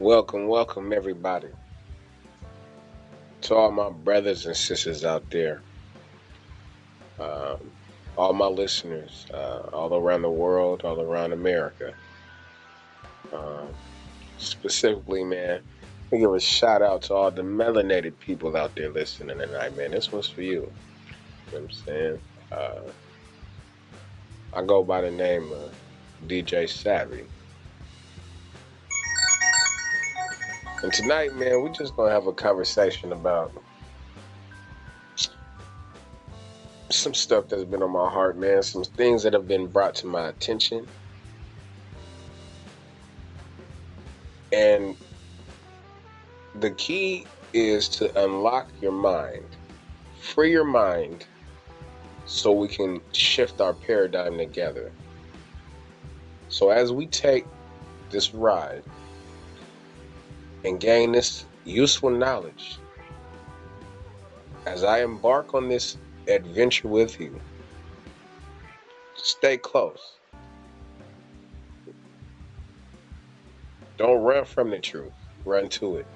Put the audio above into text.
Welcome, welcome, everybody. To all my brothers and sisters out there, um, all my listeners, uh, all around the world, all around America. Um, specifically, man, I give a shout out to all the melanated people out there listening tonight, man. This one's for you. You know what I'm saying? Uh, I go by the name of DJ Savvy. And tonight, man, we're just gonna have a conversation about some stuff that's been on my heart, man. Some things that have been brought to my attention. And the key is to unlock your mind, free your mind, so we can shift our paradigm together. So as we take this ride and gain this useful knowledge, as I embark on this adventure with you, stay close. Don't run from the truth, run to it.